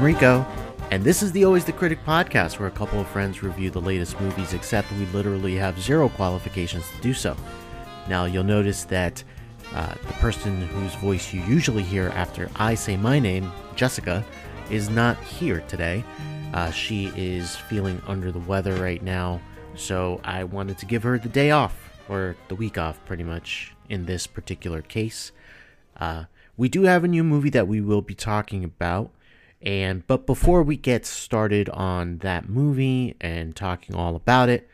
I'm Rico, and this is the Always the Critic podcast where a couple of friends review the latest movies, except we literally have zero qualifications to do so. Now, you'll notice that uh, the person whose voice you usually hear after I say my name, Jessica, is not here today. Uh, she is feeling under the weather right now, so I wanted to give her the day off, or the week off, pretty much, in this particular case. Uh, we do have a new movie that we will be talking about. And but before we get started on that movie and talking all about it,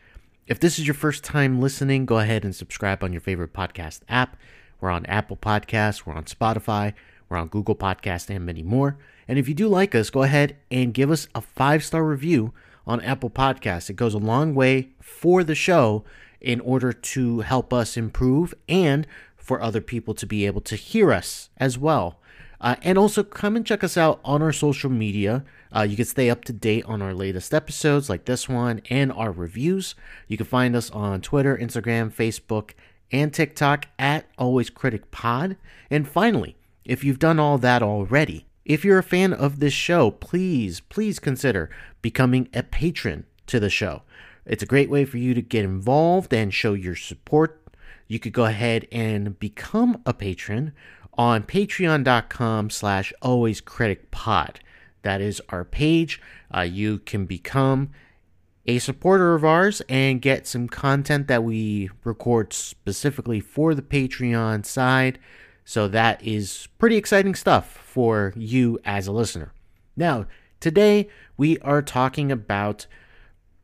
if this is your first time listening, go ahead and subscribe on your favorite podcast app. We're on Apple Podcasts, we're on Spotify, we're on Google Podcasts, and many more. And if you do like us, go ahead and give us a five star review on Apple Podcasts. It goes a long way for the show in order to help us improve and for other people to be able to hear us as well. Uh, and also come and check us out on our social media. Uh, you can stay up to date on our latest episodes like this one and our reviews. You can find us on Twitter, Instagram, Facebook, and TikTok at Always Critic Pod. And finally, if you've done all that already, if you're a fan of this show, please, please consider becoming a patron to the show. It's a great way for you to get involved and show your support. You could go ahead and become a patron on patreon.com slash alwayscriticpod. That is our page. Uh, you can become a supporter of ours and get some content that we record specifically for the Patreon side. So that is pretty exciting stuff for you as a listener. Now, today we are talking about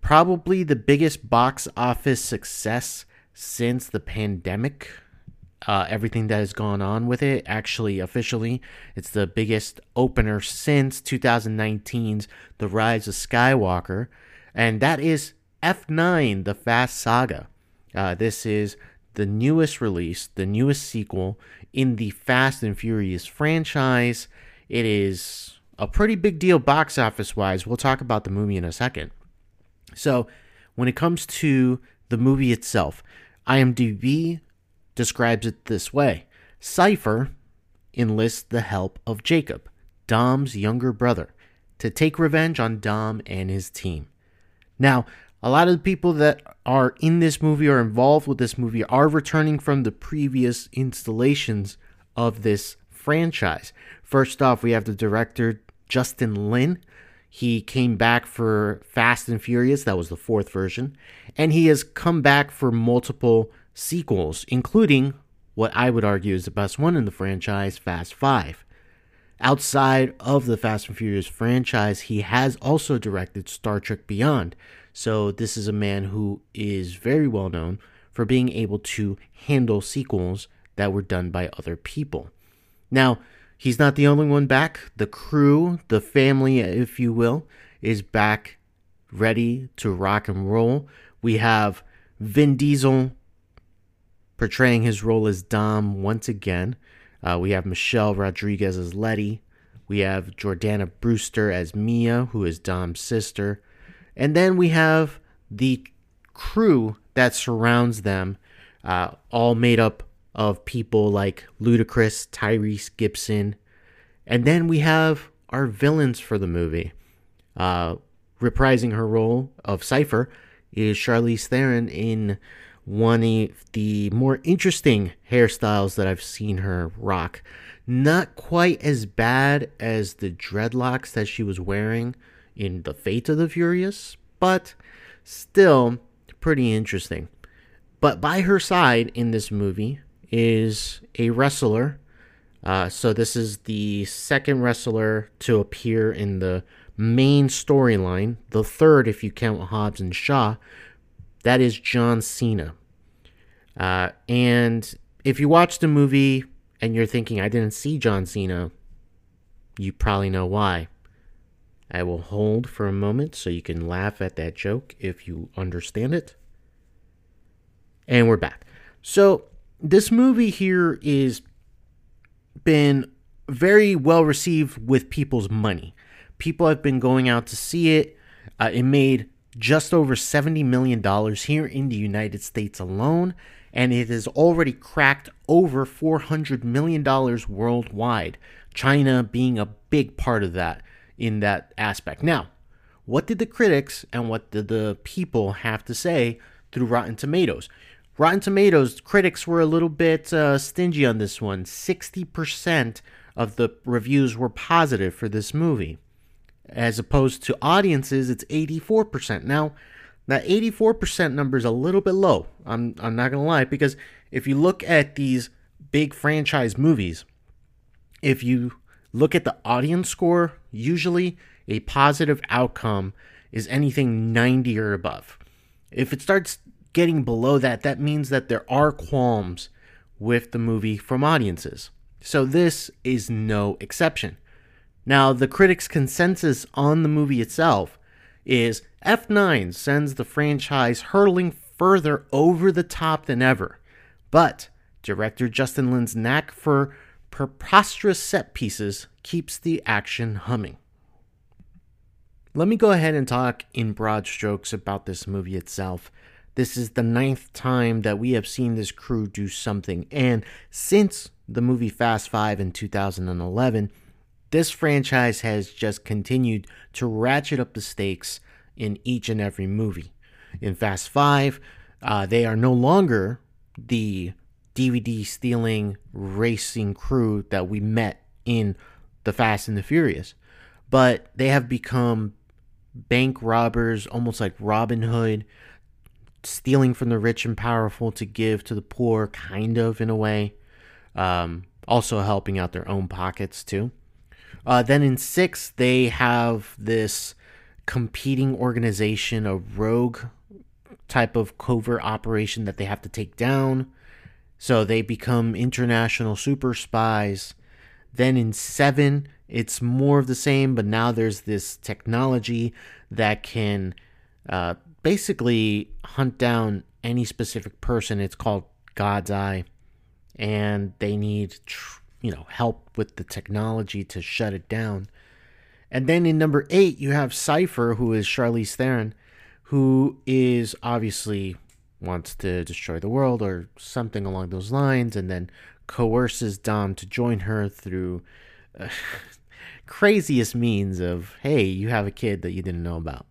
probably the biggest box office success since the pandemic uh, everything that has gone on with it. Actually, officially, it's the biggest opener since 2019's The Rise of Skywalker, and that is F9 The Fast Saga. Uh, this is the newest release, the newest sequel in the Fast and Furious franchise. It is a pretty big deal box office wise. We'll talk about the movie in a second. So, when it comes to the movie itself, IMDb describes it this way Cypher enlists the help of Jacob, Dom's younger brother, to take revenge on Dom and his team. Now, a lot of the people that are in this movie or involved with this movie are returning from the previous installations of this franchise. First off, we have the director Justin Lin. He came back for Fast and Furious, that was the fourth version, and he has come back for multiple sequels, including what I would argue is the best one in the franchise, Fast 5. Outside of the Fast and Furious franchise, he has also directed Star Trek Beyond. So, this is a man who is very well known for being able to handle sequels that were done by other people. Now, he's not the only one back. The crew, the family, if you will, is back ready to rock and roll. We have Vin Diesel portraying his role as Dom once again. Uh, we have Michelle Rodriguez as Letty. We have Jordana Brewster as Mia, who is Dom's sister. And then we have the crew that surrounds them, uh, all made up of people like Ludacris, Tyrese Gibson. And then we have our villains for the movie. Uh, reprising her role of Cypher is Charlize Theron in one of the more interesting hairstyles that I've seen her rock. Not quite as bad as the dreadlocks that she was wearing in The Fate of the Furious, but still pretty interesting. But by her side in this movie is a wrestler. Uh, so this is the second wrestler to appear in the main storyline, the third if you count Hobbs and Shaw, that is John Cena. Uh, and if you watch the movie and you're thinking, I didn't see John Cena, you probably know why. I will hold for a moment so you can laugh at that joke if you understand it. And we're back. So, this movie here is been very well received with people's money. People have been going out to see it. Uh, it made just over $70 million here in the United States alone, and it has already cracked over $400 million worldwide, China being a big part of that. in that aspect. Now, what did the critics and what did the people have to say through Rotten Tomatoes? Rotten Tomatoes critics were a little bit uh, stingy on this one. 60% of the reviews were positive for this movie. As opposed to audiences, it's 84%. Now, that 84% number is a little bit low. I'm, I'm not going to lie, because if you look at these big franchise movies, if you look at the audience score, usually a positive outcome is anything 90 or above. If it starts getting below that, that means that there are qualms with the movie from audiences. So this is no exception. Now, the critics' consensus on the movie itself is F9 sends the franchise hurtling further over the top than ever. But director Justin Lin's knack for preposterous set pieces keeps the action humming. Let me go ahead and talk in broad strokes about this movie itself. This is the ninth time that we have seen this crew do something, and since the movie Fast Five in 2011, this franchise has just continued to ratchet up the stakes in each and every movie. In Fast Five, uh, they are no longer the DVD stealing racing crew that we met in The Fast and the Furious, but they have become bank robbers, almost like Robin Hood stealing from the rich and powerful to give to the poor, kind of in a way. Um, also helping out their own pockets too. Uh, then in six, they have this competing organization, a rogue type of covert operation that they have to take down. So they become international super spies. Then in seven, it's more of the same, but now there's this technology that can uh, basically hunt down any specific person. It's called God's Eye, and they need you know help with the technology to shut it down. And then in number eight, you have Cypher, who is Charlize Theron, who is obviously wants to destroy the world or something along those lines, and then coerces Dom to join her through uh, craziest means of, hey, you have a kid that you didn't know about.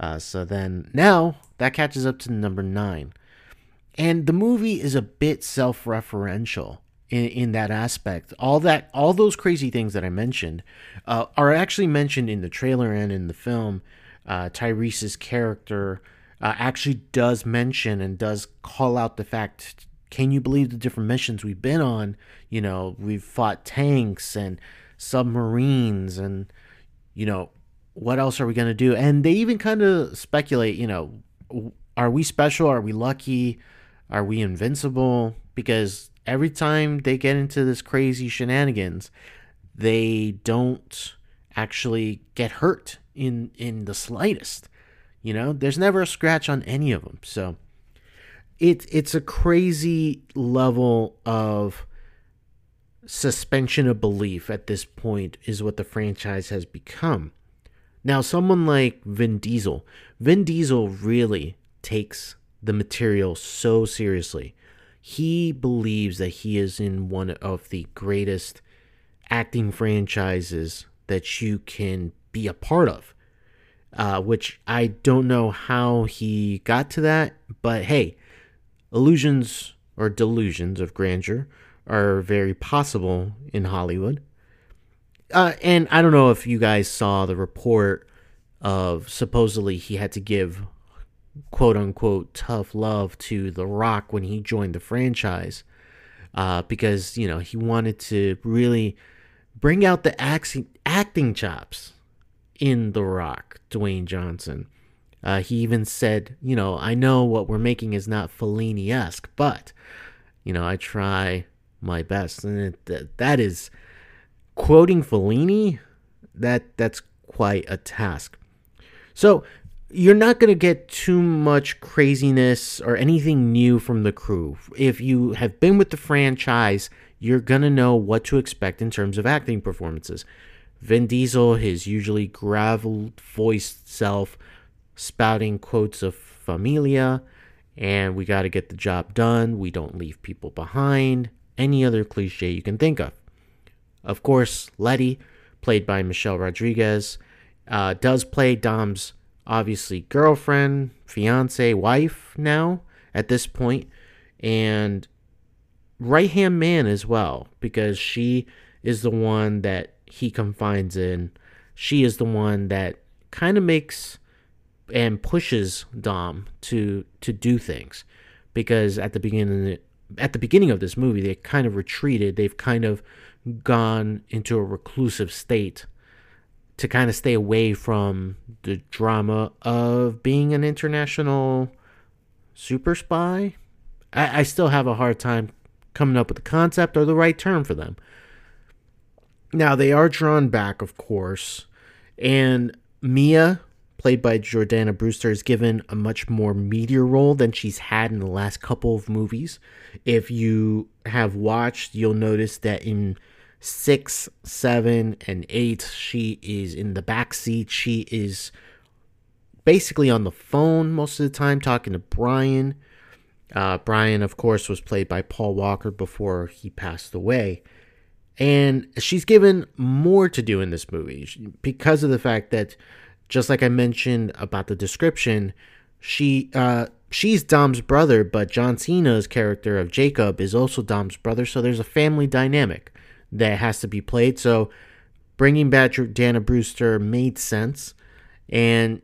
Uh, so then now that catches up to number nine. And the movie is a bit self referential in, in that aspect. All that, all those crazy things that I mentioned uh, are actually mentioned in the trailer and in the film. Uh, Tyrese's character uh, actually does mention and does call out the fact can you believe the different missions we've been on? You know, we've fought tanks and submarines and, you know, what else are we going to do? And they even kind of speculate, you know, are we special? Are we lucky? Are we invincible? Because every time they get into this crazy shenanigans, they don't actually get hurt in in the slightest. You know, there's never a scratch on any of them. So it it's a crazy level of suspension of belief at this point is what the franchise has become. Now, someone like Vin Diesel, Vin Diesel really takes the material so seriously. He believes that he is in one of the greatest acting franchises that you can be a part of. Uh, which I don't know how he got to that, but hey, illusions or delusions of grandeur are very possible in Hollywood. Uh, and I don't know if you guys saw the report of supposedly he had to give quote unquote tough love to The Rock when he joined the franchise uh, because, you know, he wanted to really bring out the acting, acting chops in The Rock, Dwayne Johnson. Uh, he even said, you know, I know what we're making is not Fellini esque, but, you know, I try my best. And it, that is quoting Fellini, that that's quite a task. So you're not going to get too much craziness or anything new from the crew. If you have been with the franchise, you're going to know what to expect in terms of acting performances. Vin Diesel, his usually gravel voiced self, spouting quotes of familia, and we got to get the job done. We don't leave people behind. Any other cliche you can think of. Of course, Letty, played by Michelle Rodriguez, uh, does play Dom's obviously girlfriend, fiance, wife now at this point, and right hand man as well, because she is the one that he confides in. She is the one that kind of makes and pushes Dom to to do things because at the beginning at the beginning of this movie they kind of retreated they've kind of gone into a reclusive state to kind of stay away from the drama of being an international super spy I, I still have a hard time coming up with the concept or the right term for them now they are drawn back of course and mia played by Jordana Brewster, is given a much more meatier role than she's had in the last couple of movies. If you have watched, you'll notice that in six, seven, and eight, she is in the back seat. She is basically on the phone most of the time talking to Brian. Uh, Brian, of course, was played by Paul Walker before he passed away. And she's given more to do in this movie because of the fact that just like I mentioned about the description, she uh, she's Dom's brother, but John Cena's character of Jacob is also Dom's brother. So there's a family dynamic that has to be played. So bringing back Dana Brewster made sense, and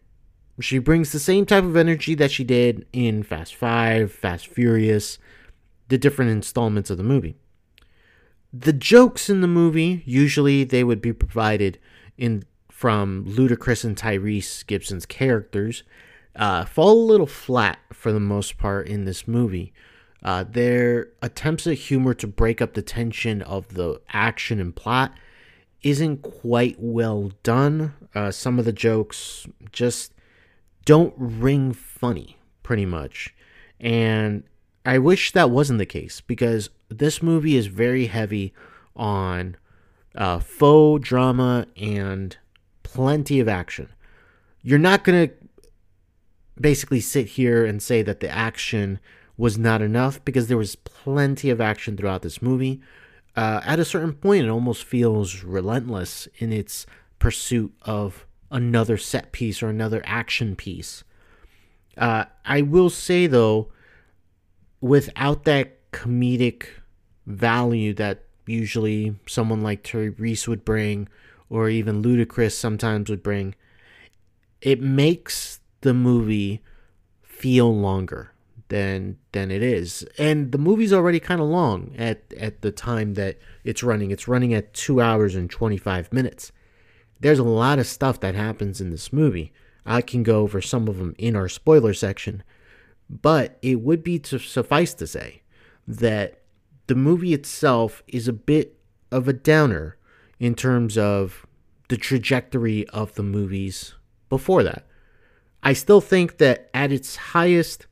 she brings the same type of energy that she did in Fast Five, Fast Furious, the different installments of the movie. The jokes in the movie usually they would be provided in from Ludacris and Tyrese Gibson's characters uh, fall a little flat for the most part in this movie. Uh, their attempts at humor to break up the tension of the action and plot isn't quite well done. Uh, some of the jokes just don't ring funny, pretty much. And I wish that wasn't the case because this movie is very heavy on uh, faux drama and plenty of action. You're not going to basically sit here and say that the action was not enough because there was plenty of action throughout this movie. Uh, at a certain point, it almost feels relentless in its pursuit of another set piece or another action piece. Uh, I will say, though, without that comedic value that usually someone like Tyrese would bring, or even Ludacris sometimes would bring, it makes the movie feel longer than than it is. And the movie's already kind of long at at the time that it's running. It's running at 2 hours and 25 minutes. There's a lot of stuff that happens in this movie. I can go over some of them in our spoiler section, but it would be to suffice to say that the movie itself is a bit of a downer in terms of the trajectory of the movies before that. I still think that at its highest,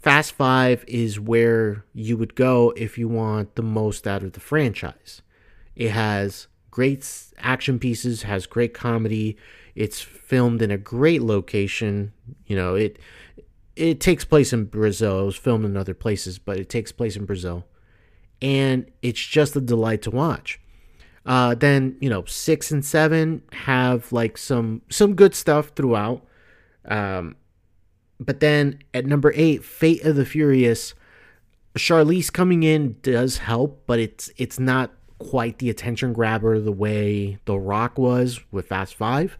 Fast Five is where you would go if you want the most out of the franchise. It has great action pieces, has great comedy. It's filmed in a great location. You know, it it takes place in Brazil. It was filmed in other places, but it takes place in Brazil. And it's just a delight to watch. Uh, then you know six and seven have like some some good stuff throughout. Um, but then at number eight, Fate of the Furious, Charlize coming in does help, but it's it's not quite the attention grabber the way The Rock was with Fast Five.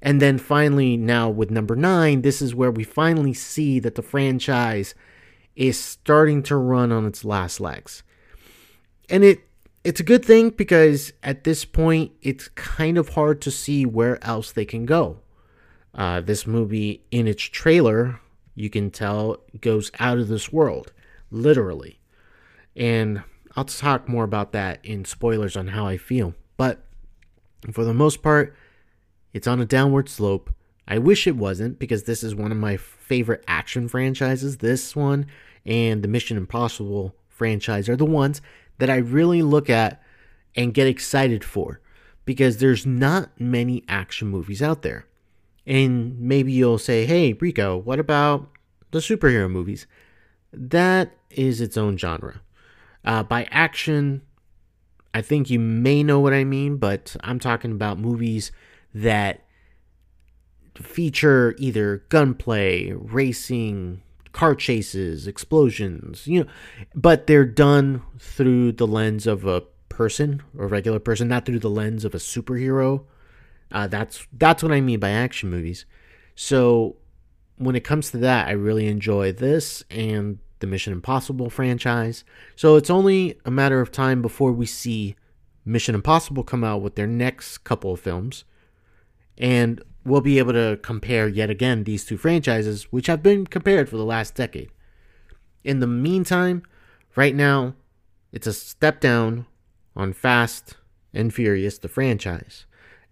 And then finally, now with number nine, this is where we finally see that the franchise is starting to run on its last legs. And it it's a good thing because at this point, it's kind of hard to see where else they can go. Uh, this movie, in its trailer, you can tell goes out of this world, literally. And I'll talk more about that in spoilers on how I feel. But for the most part, it's on a downward slope. I wish it wasn't because this is one of my favorite action franchises. This one and the Mission Impossible franchise are the ones that I really look at and get excited for because there's not many action movies out there. And maybe you'll say, hey, Rico, what about the superhero movies? That is its own genre. Uh, by action, I think you may know what I mean, but I'm talking about movies that feature either gunplay, racing, car chases, explosions, you know, but they're done through the lens of a person, a regular person, not through the lens of a superhero. Uh, that's that's what I mean by action movies. So when it comes to that, I really enjoy this and the Mission Impossible franchise. So it's only a matter of time before we see Mission Impossible come out with their next couple of films. And we'll be able to compare yet again these two franchises, which have been compared for the last decade. In the meantime, right now, it's a step down on Fast and Furious, the franchise.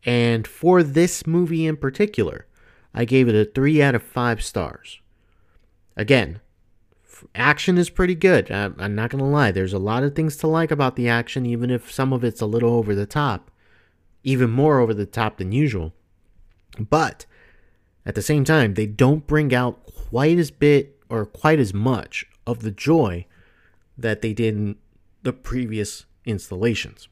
And for this movie in particular, I gave it a 3 out of 5 stars. Again, action is pretty good. I'm not going to lie. There's a lot of things to like about the action, even if some of it's a little over the top, even more over the top than usual. But at the same time, they don't bring out quite as bit or quite as much of the joy that they did in the previous installations.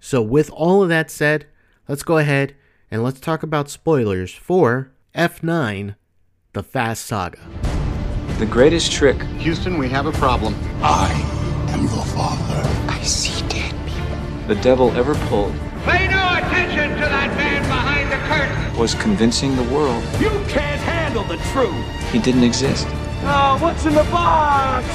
So, with all of that said, let's go ahead and let's talk about spoilers for F9 The Fast Saga. The greatest trick. Houston, we have a problem. I am your father. I see dead people. The devil ever pulled. Pay no attention to that man behind the curtain. Was convincing the world. You can't handle the truth. He didn't exist. Oh, what's in the box?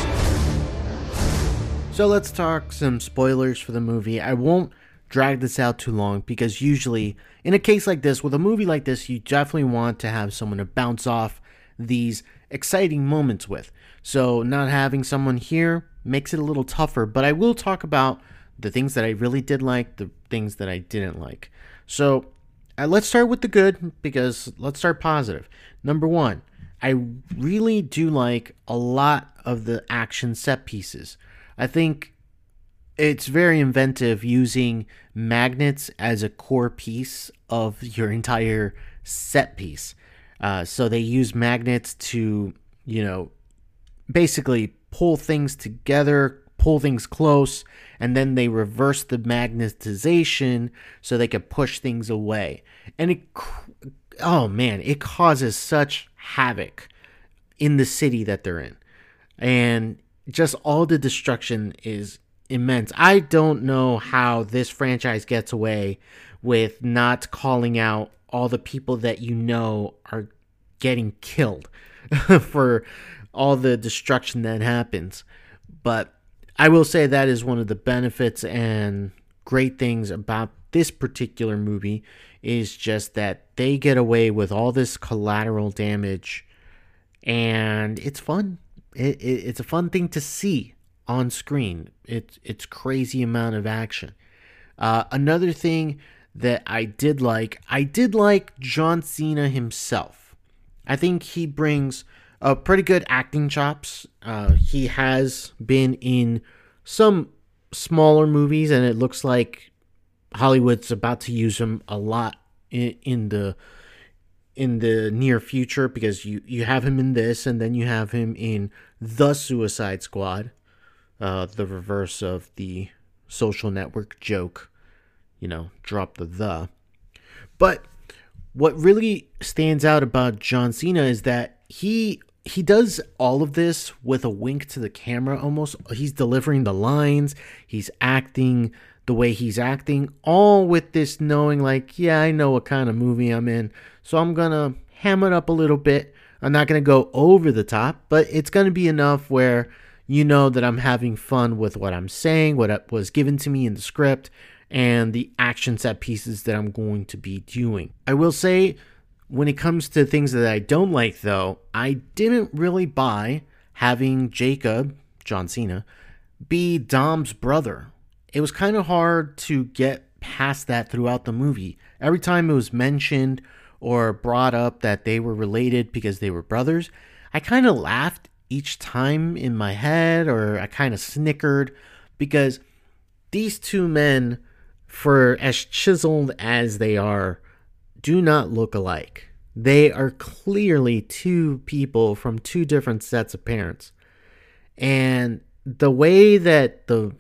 So let's talk some spoilers for the movie. I won't drag this out too long because usually in a case like this, with a movie like this, you definitely want to have someone to bounce off these exciting moments with. So, not having someone here makes it a little tougher, but I will talk about the things that I really did like, the things that I didn't like. So, uh, let's start with the good because let's start positive. Number one, I really do like a lot of the action set pieces. I think it's very inventive using magnets as a core piece of your entire set piece. Uh, so they use magnets to, you know, basically pull things together, pull things close, and then they reverse the magnetization so they can push things away. And it, oh man, it causes such havoc in the city that they're in. And just all the destruction is immense. I don't know how this franchise gets away with not calling out all the people that you know are getting killed for all the destruction that happens. But I will say that is one of the benefits and great things about this particular movie is just that they get away with all this collateral damage and it's fun. It, it, it's a fun thing to see on screen. It's it's crazy amount of action. Uh, another thing that I did like, I did like John Cena himself. I think he brings a pretty good acting chops. Uh, he has been in some smaller movies, and it looks like Hollywood's about to use him a lot in, in the in the near future because you you have him in this, and then you have him in the Suicide Squad, uh, the reverse of the Social Network joke you know, drop the the. But what really stands out about John Cena is that he he does all of this with a wink to the camera almost. He's delivering the lines, he's acting the way he's acting, all with this knowing like, yeah, I know what kind of movie I'm in, so I'm going to ham it up a little bit. I'm not going to go over the top, but it's going to be enough where you know that I'm having fun with what I'm saying, what was given to me in the script, and the action set pieces that I'm going to be doing. I will say, when it comes to things that I don't like, though, I didn't really buy having Jacob, John Cena, be Dom's brother. It was kind of hard to get past that throughout the movie. Every time it was mentioned or brought up that they were related because they were brothers, I kind of laughed each time in my head or I kind of snickered because these two men for as chiseled as they are, do not look alike. They are clearly two people from two different sets of parents. And the way that the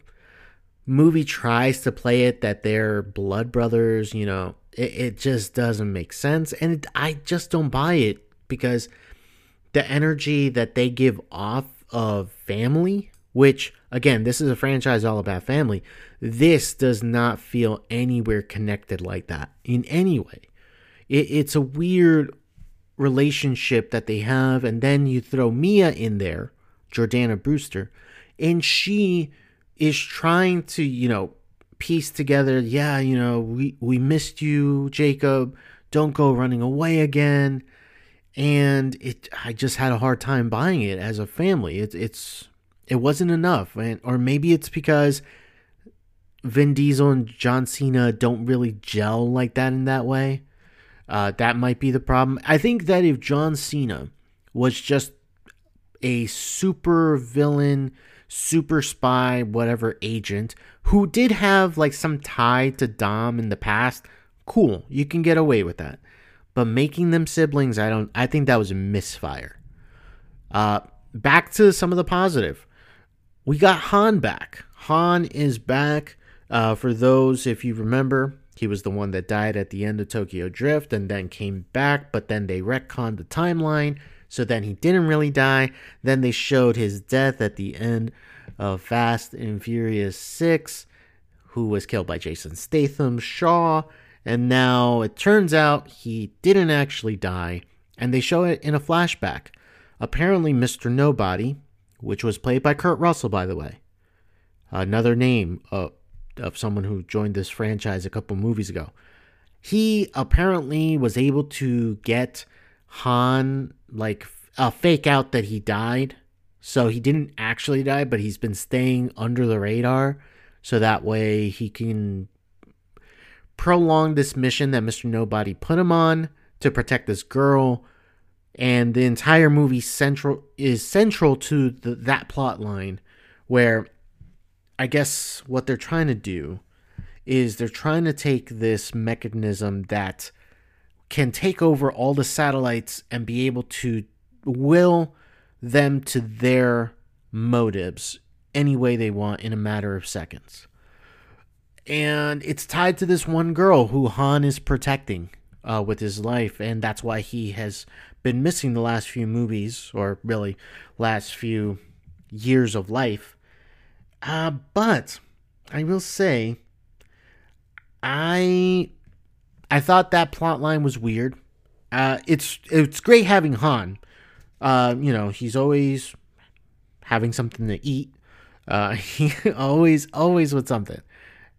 movie tries to play it that they're blood brothers, you know, it, it just doesn't make sense. And it, I just don't buy it because the energy that they give off of family, which again, this is a franchise all about family, this does not feel anywhere connected like that in any way. It, it's a weird relationship that they have, and then you throw Mia in there, Jordana Brewster, and she is trying to, you know, piece together, yeah, you know, we, we missed you, Jacob. Don't go running away again. And it I just had a hard time buying it as a family. It, it's it wasn't enough. And or maybe it's because Vin Diesel and John Cena don't really gel like that in that way. Uh, that might be the problem. I think that if John Cena was just a super villain, super spy, whatever agent who did have like some tie to Dom in the past, cool, you can get away with that. But making them siblings, I don't. I think that was a misfire. Uh, back to some of the positive. We got Han back. Han is back. Uh, for those, if you remember, he was the one that died at the end of Tokyo Drift and then came back, but then they retconned the timeline, so then he didn't really die. Then they showed his death at the end of Fast and Furious 6, who was killed by Jason Statham, Shaw, and now it turns out he didn't actually die, and they show it in a flashback. Apparently, Mr. Nobody, which was played by Kurt Russell, by the way, another name uh, of someone who joined this franchise a couple movies ago. He apparently was able to get Han like uh, fake out that he died. So he didn't actually die, but he's been staying under the radar so that way he can prolong this mission that Mr. Nobody put him on to protect this girl and the entire movie central is central to the, that plot line where I guess what they're trying to do is they're trying to take this mechanism that can take over all the satellites and be able to will them to their motives any way they want in a matter of seconds. And it's tied to this one girl who Han is protecting uh, with his life, and that's why he has been missing the last few movies, or really last few years of life uh, but I will say, I I thought that plot line was weird. Uh, it's it's great having Han. Uh, you know, he's always having something to eat. Uh, he always always with something.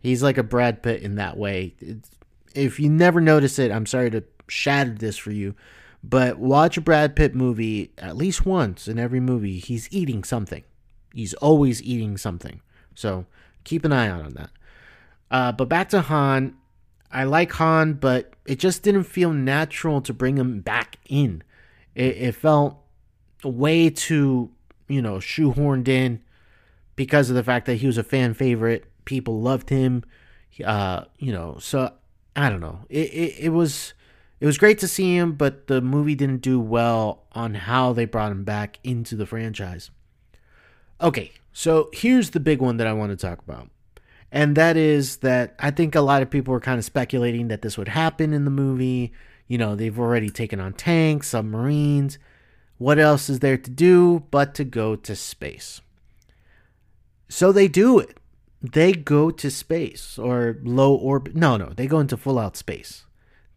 He's like a Brad Pitt in that way. It's, if you never notice it, I'm sorry to shatter this for you, but watch a Brad Pitt movie at least once in every movie. He's eating something. He's always eating something. So keep an eye out on that. Uh, but back to Han. I like Han, but it just didn't feel natural to bring him back in. It, it felt way too, you know, shoehorned in because of the fact that he was a fan favorite. People loved him. Uh, you know, so I don't know. It, it, it was it was great to see him, but the movie didn't do well on how they brought him back into the franchise. Okay, so here's the big one that I want to talk about. And that is that I think a lot of people were kind of speculating that this would happen in the movie. You know, they've already taken on tanks, submarines. What else is there to do but to go to space? So they do it. They go to space or low orbit. No, no, they go into full out space.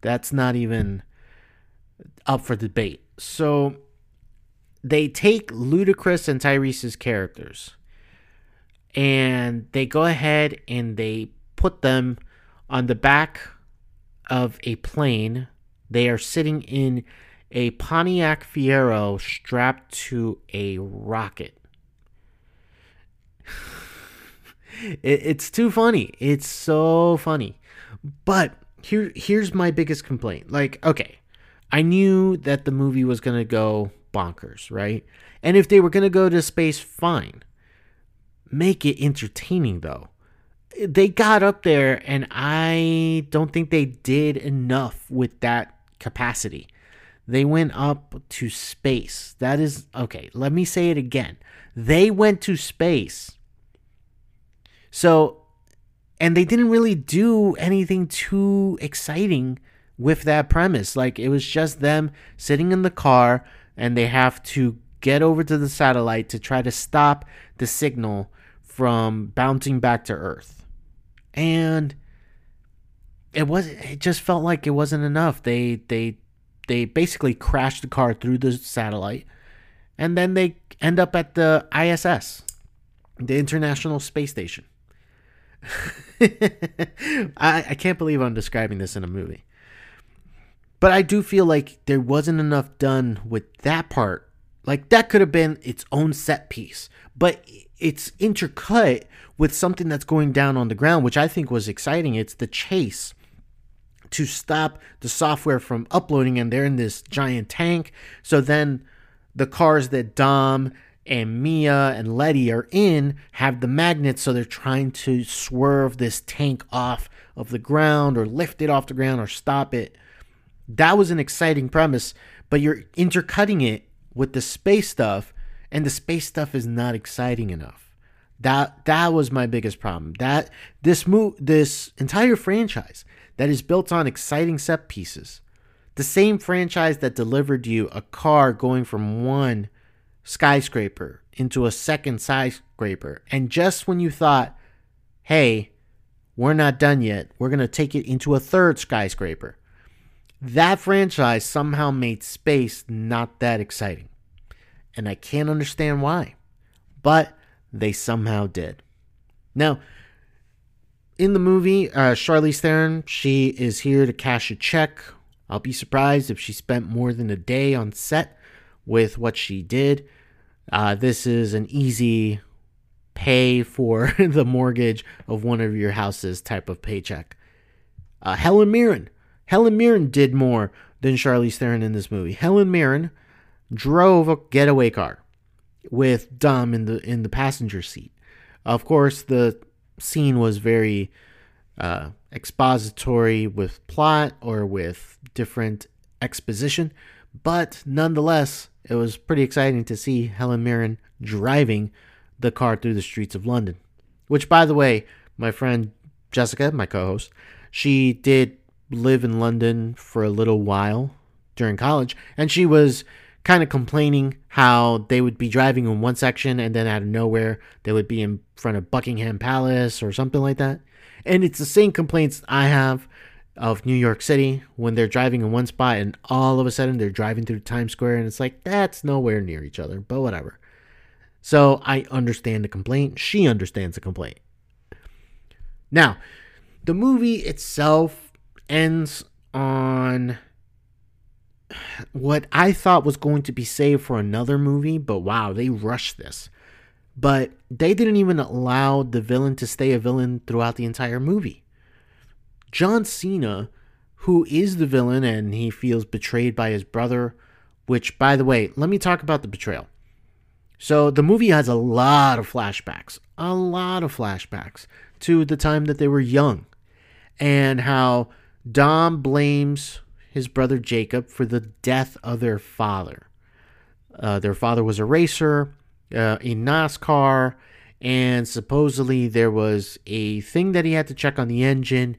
That's not even up for debate. So they take Ludacris and Tyrese's characters and they go ahead and they put them on the back of a plane. They are sitting in a Pontiac Fiero strapped to a rocket. It, it's too funny. It's so funny. But here here's my biggest complaint. Like, okay, I knew that the movie was to go bonkers, right? And if they were to go to space, fine. Make it entertaining, though. They got up there, and I don't think they did enough with that capacity. They went up to space. That is, okay, let me say it again. They went to space. So And they didn't really do anything too exciting with that premise. Like it was just them sitting in the car and they have to get over to the satellite to try to stop the signal from bouncing back to Earth. And it was it just felt like it wasn't enough. They they they basically crashed the car through the satellite and then they end up at the ISS, the International Space Station. I, I can't believe I'm describing this in a movie. But I do feel like there wasn't enough done with that part. Like that could have been its own set piece, but it's intercut with something that's going down on the ground, which I think was exciting. It's the chase to stop the software from uploading, and they're in this giant tank. So then the cars that Dom and Mia and Letty are in have the magnets, so they're trying to swerve this tank off of the ground or lift it off the ground or stop it. That was an exciting premise, but you're intercutting it with the space stuff, and the space stuff is not exciting enough. That that was my biggest problem. That this move, this entire franchise that is built on exciting set pieces, the same franchise that delivered you a car going from one skyscraper into a second skyscraper, and just when you thought, "Hey, we're not done yet. We're gonna take it into a third skyscraper." That franchise somehow made space not that exciting. And I can't understand why. But they somehow did. Now, in the movie, uh, Charlize Theron, she is here to cash a check. I'll be surprised if she spent more than a day on set with what she did. Uh, this is an easy pay for the mortgage of one of your houses type of paycheck. Uh, Helen Mirren. Helen Mirren did more than Charlize Theron in this movie. Helen Mirren drove a getaway car with Dom in the in the passenger seat. Of course, the scene was very uh, expository with plot or with different exposition, but nonetheless, it was pretty exciting to see Helen Mirren driving the car through the streets of London. Which, by the way, my friend Jessica, my co-host, she did live in London for a little while during college, and she was kind of complaining how they would be driving in one section and then out of nowhere they would be in front of Buckingham Palace or something like that. And it's the same complaints I have of New York City when they're driving in one spot and all of a sudden they're driving through Times Square and it's like that's nowhere near each other, but whatever. So I understand the complaint. She understands the complaint. Now, the movie itself ends on what I thought was going to be saved for another movie, but wow, they rushed this. But they didn't even allow the villain to stay a villain throughout the entire movie. John Cena, who is the villain and he feels betrayed by his brother, which, by the way, let me talk about the betrayal. So the movie has a lot of flashbacks, a lot of flashbacks to the time that they were young and how Dom blames his brother Jacob for the death of their father. Uh, their father was a racer uh, in NASCAR, and supposedly there was a thing that he had to check on the engine,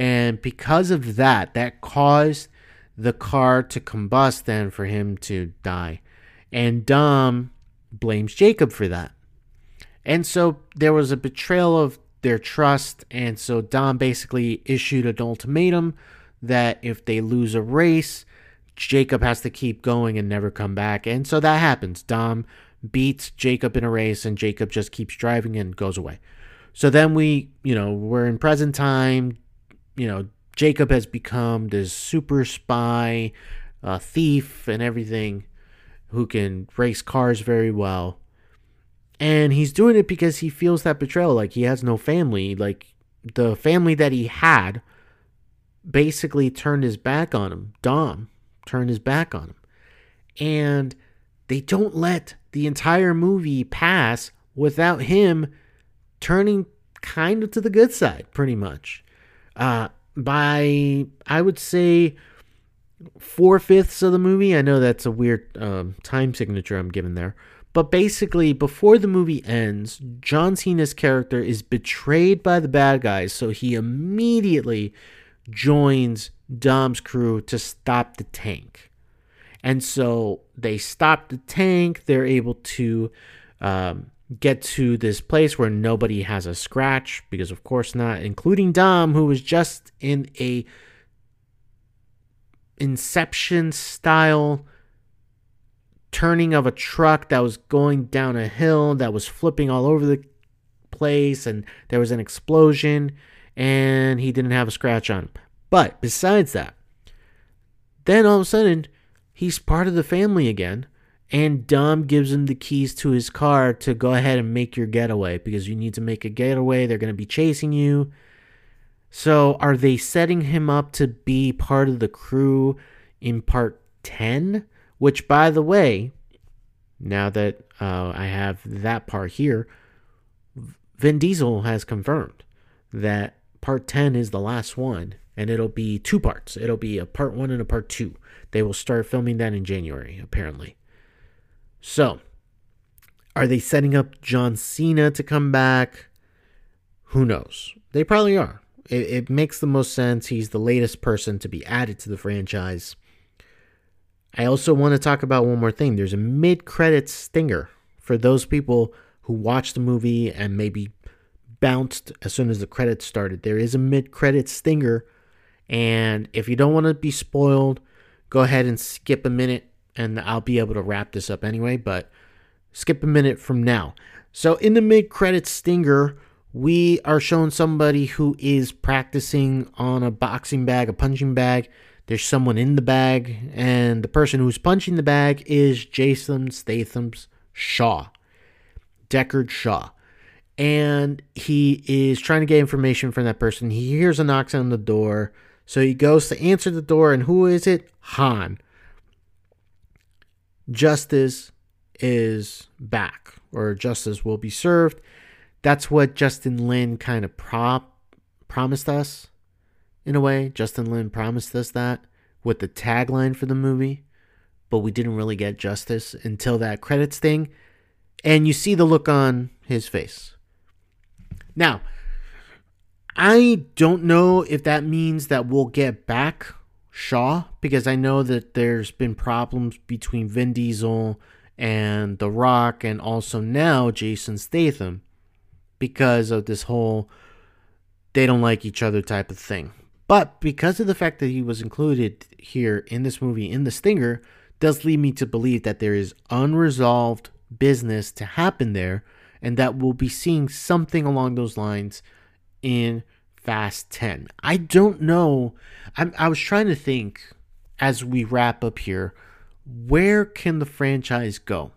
and because of that, that caused the car to combust and for him to die. And Dom blames Jacob for that. And so there was a betrayal of their trust, and so Dom basically issued an ultimatum that if they lose a race, Jacob has to keep going and never come back. And so that happens. Dom beats Jacob in a race and Jacob just keeps driving and goes away. So then we, you know, we're in present time. You know, Jacob has become this super spy, uh, thief, and everything who can race cars very well. And he's doing it because he feels that betrayal. Like he has no family. Like the family that he had basically turned his back on him. Dom turned his back on him. And they don't let the entire movie pass without him turning kind of to the good side, pretty much. Uh, by, I would say, four fifths of the movie. I know that's a weird um, time signature I'm giving there. But basically, before the movie ends, John Cena's character is betrayed by the bad guys, so he immediately joins Dom's crew to stop the tank. And so they stop the tank. They're able to um, get to this place where nobody has a scratch, because of course not, including Dom, who was just in a Inception style turning of a truck that was going down a hill that was flipping all over the place and there was an explosion and he didn't have a scratch on him. But besides that, then all of a sudden he's part of the family again and Dom gives him the keys to his car to go ahead and make your getaway because you need to make a getaway. They're going to be chasing you. So are they setting him up to be part of the crew in part 10? Which, by the way, now that uh, I have that part here, Vin Diesel has confirmed that part 10 is the last one, and it'll be two parts. It'll be a part one and a part two. They will start filming that in January, apparently. So, are they setting up John Cena to come back? Who knows? They probably are. It, it makes the most sense. He's the latest person to be added to the franchise. I also want to talk about one more thing. There's a mid credits stinger for those people who watched the movie and maybe bounced as soon as the credits started. There is a mid credits stinger. And if you don't want to be spoiled, go ahead and skip a minute and I'll be able to wrap this up anyway. But skip a minute from now. So, in the mid credits stinger, we are shown somebody who is practicing on a boxing bag, a punching bag there's someone in the bag, and the person who's punching the bag is Jason Statham's Shaw, Deckard Shaw. And he is trying to get information from that person. He hears a knock on the door. So he goes to answer the door, and who is it? Han. Justice is back, or justice will be served. That's what Justin Lin kind of prop promised us in a way. Justin Lin promised us that with the tagline for the movie, but we didn't really get justice until that credits thing. And you see the look on his face. Now, I don't know if that means that we'll get back Shaw because I know that there's been problems between Vin Diesel and The Rock and also now Jason Statham because of this whole they don't like each other type of thing. But because of the fact that he was included here in this movie in the stinger, does lead me to believe that there is unresolved business to happen there, and that we'll be seeing something along those lines in Fast 10. I don't know. I'm, I was trying to think as we wrap up here where can the franchise go?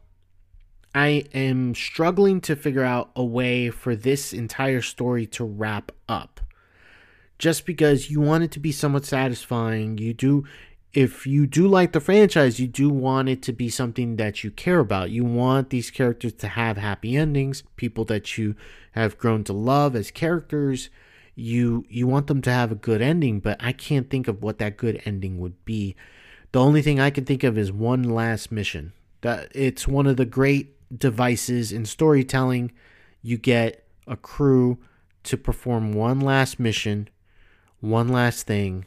I am struggling to figure out a way for this entire story to wrap up just because you want it to be somewhat satisfying. You do, if you do like the franchise, you do want it to be something that you care about. You want these characters to have happy endings, people that you have grown to love as characters. You you want them to have a good ending, but I can't think of what that good ending would be. The only thing I can think of is one last mission. That it's one of the great devices in storytelling. You get a crew to perform one last mission one last thing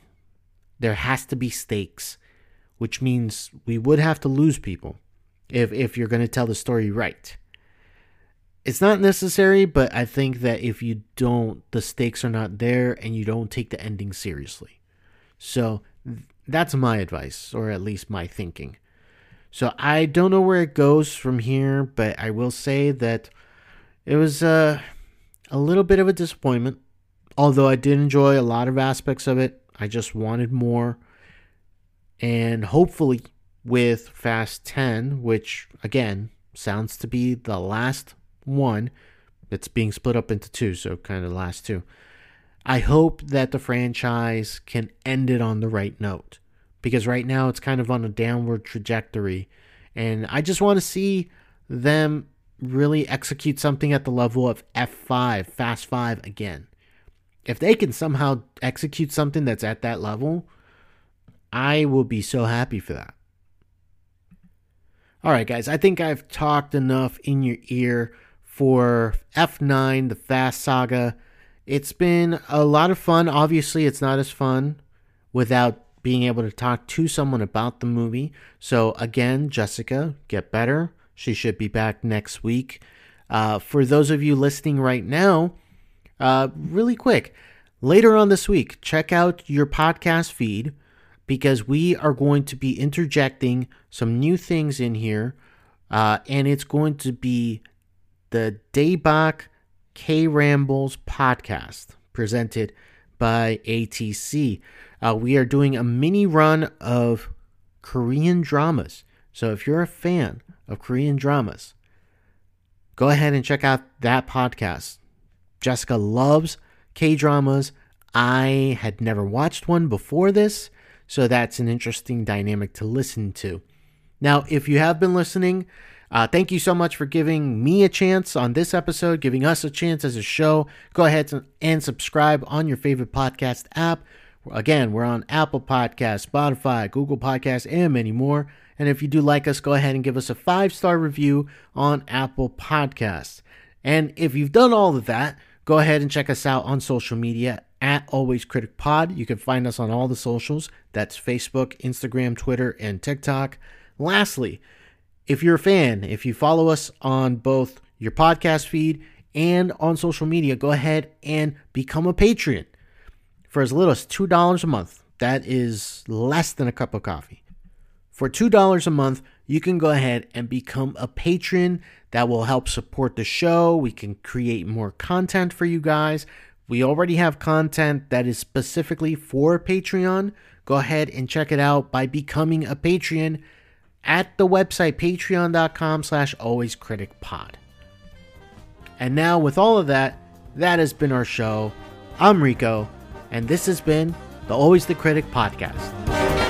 there has to be stakes, which means we would have to lose people if, if you're going to tell the story right. It's not necessary, but I think that if you don't, the stakes are not there and you don't take the ending seriously. So that's my advice, or at least my thinking. So I don't know where it goes from here, but I will say that it was uh, a little bit of a disappointment. Although I did enjoy a lot of aspects of it, I just wanted more. And hopefully, with Fast 10, which again sounds to be the last one, it's being split up into two, so kind of the last two. I hope that the franchise can end it on the right note because right now it's kind of on a downward trajectory. And I just want to see them really execute something at the level of F5, Fast 5 again if they can somehow execute something that's at that level, I will be so happy for that. All right, guys, I think I've talked enough in your ear for F9, the Fast Saga. It's been a lot of fun. Obviously, it's not as fun without being able to talk to someone about the movie. So, again, Jessica, get better. She should be back next week. Uh, for those of you listening right now, uh, really quick, later on this week, check out your podcast feed because we are going to be interjecting some new things in here. Uh, and it's going to be the Daebak K Rambles podcast presented by ATC. Uh, we are doing a mini run of Korean dramas. So if you're a fan of Korean dramas, go ahead and check out that podcast. Jessica loves K dramas. I had never watched one before this, so that's an interesting dynamic to listen to. Now, if you have been listening, uh, thank you so much for giving me a chance on this episode, giving us a chance as a show. Go ahead and subscribe on your favorite podcast app. Again, we're on Apple Podcasts, Spotify, Google Podcasts, and many more. And if you do like us, go ahead and give us a five star review on Apple Podcasts. And if you've done all of that, go ahead and check us out on social media at Always Critic Pod. You can find us on all the socials. That's Facebook, Instagram, Twitter, and TikTok. Lastly, if you're a fan, if you follow us on both your podcast feed and on social media, go ahead and become a patron for as little as $2 a month. That is less than a cup of coffee. For $2 a month, you can go ahead and become a patron. That will help support the show. We can create more content for you guys. We already have content that is specifically for Patreon. Go ahead and check it out by becoming a Patreon at the website patreon.com slash alwayscriticpod. And now with all of that, that has been our show. I'm Rico, and this has been the Always the Critic podcast.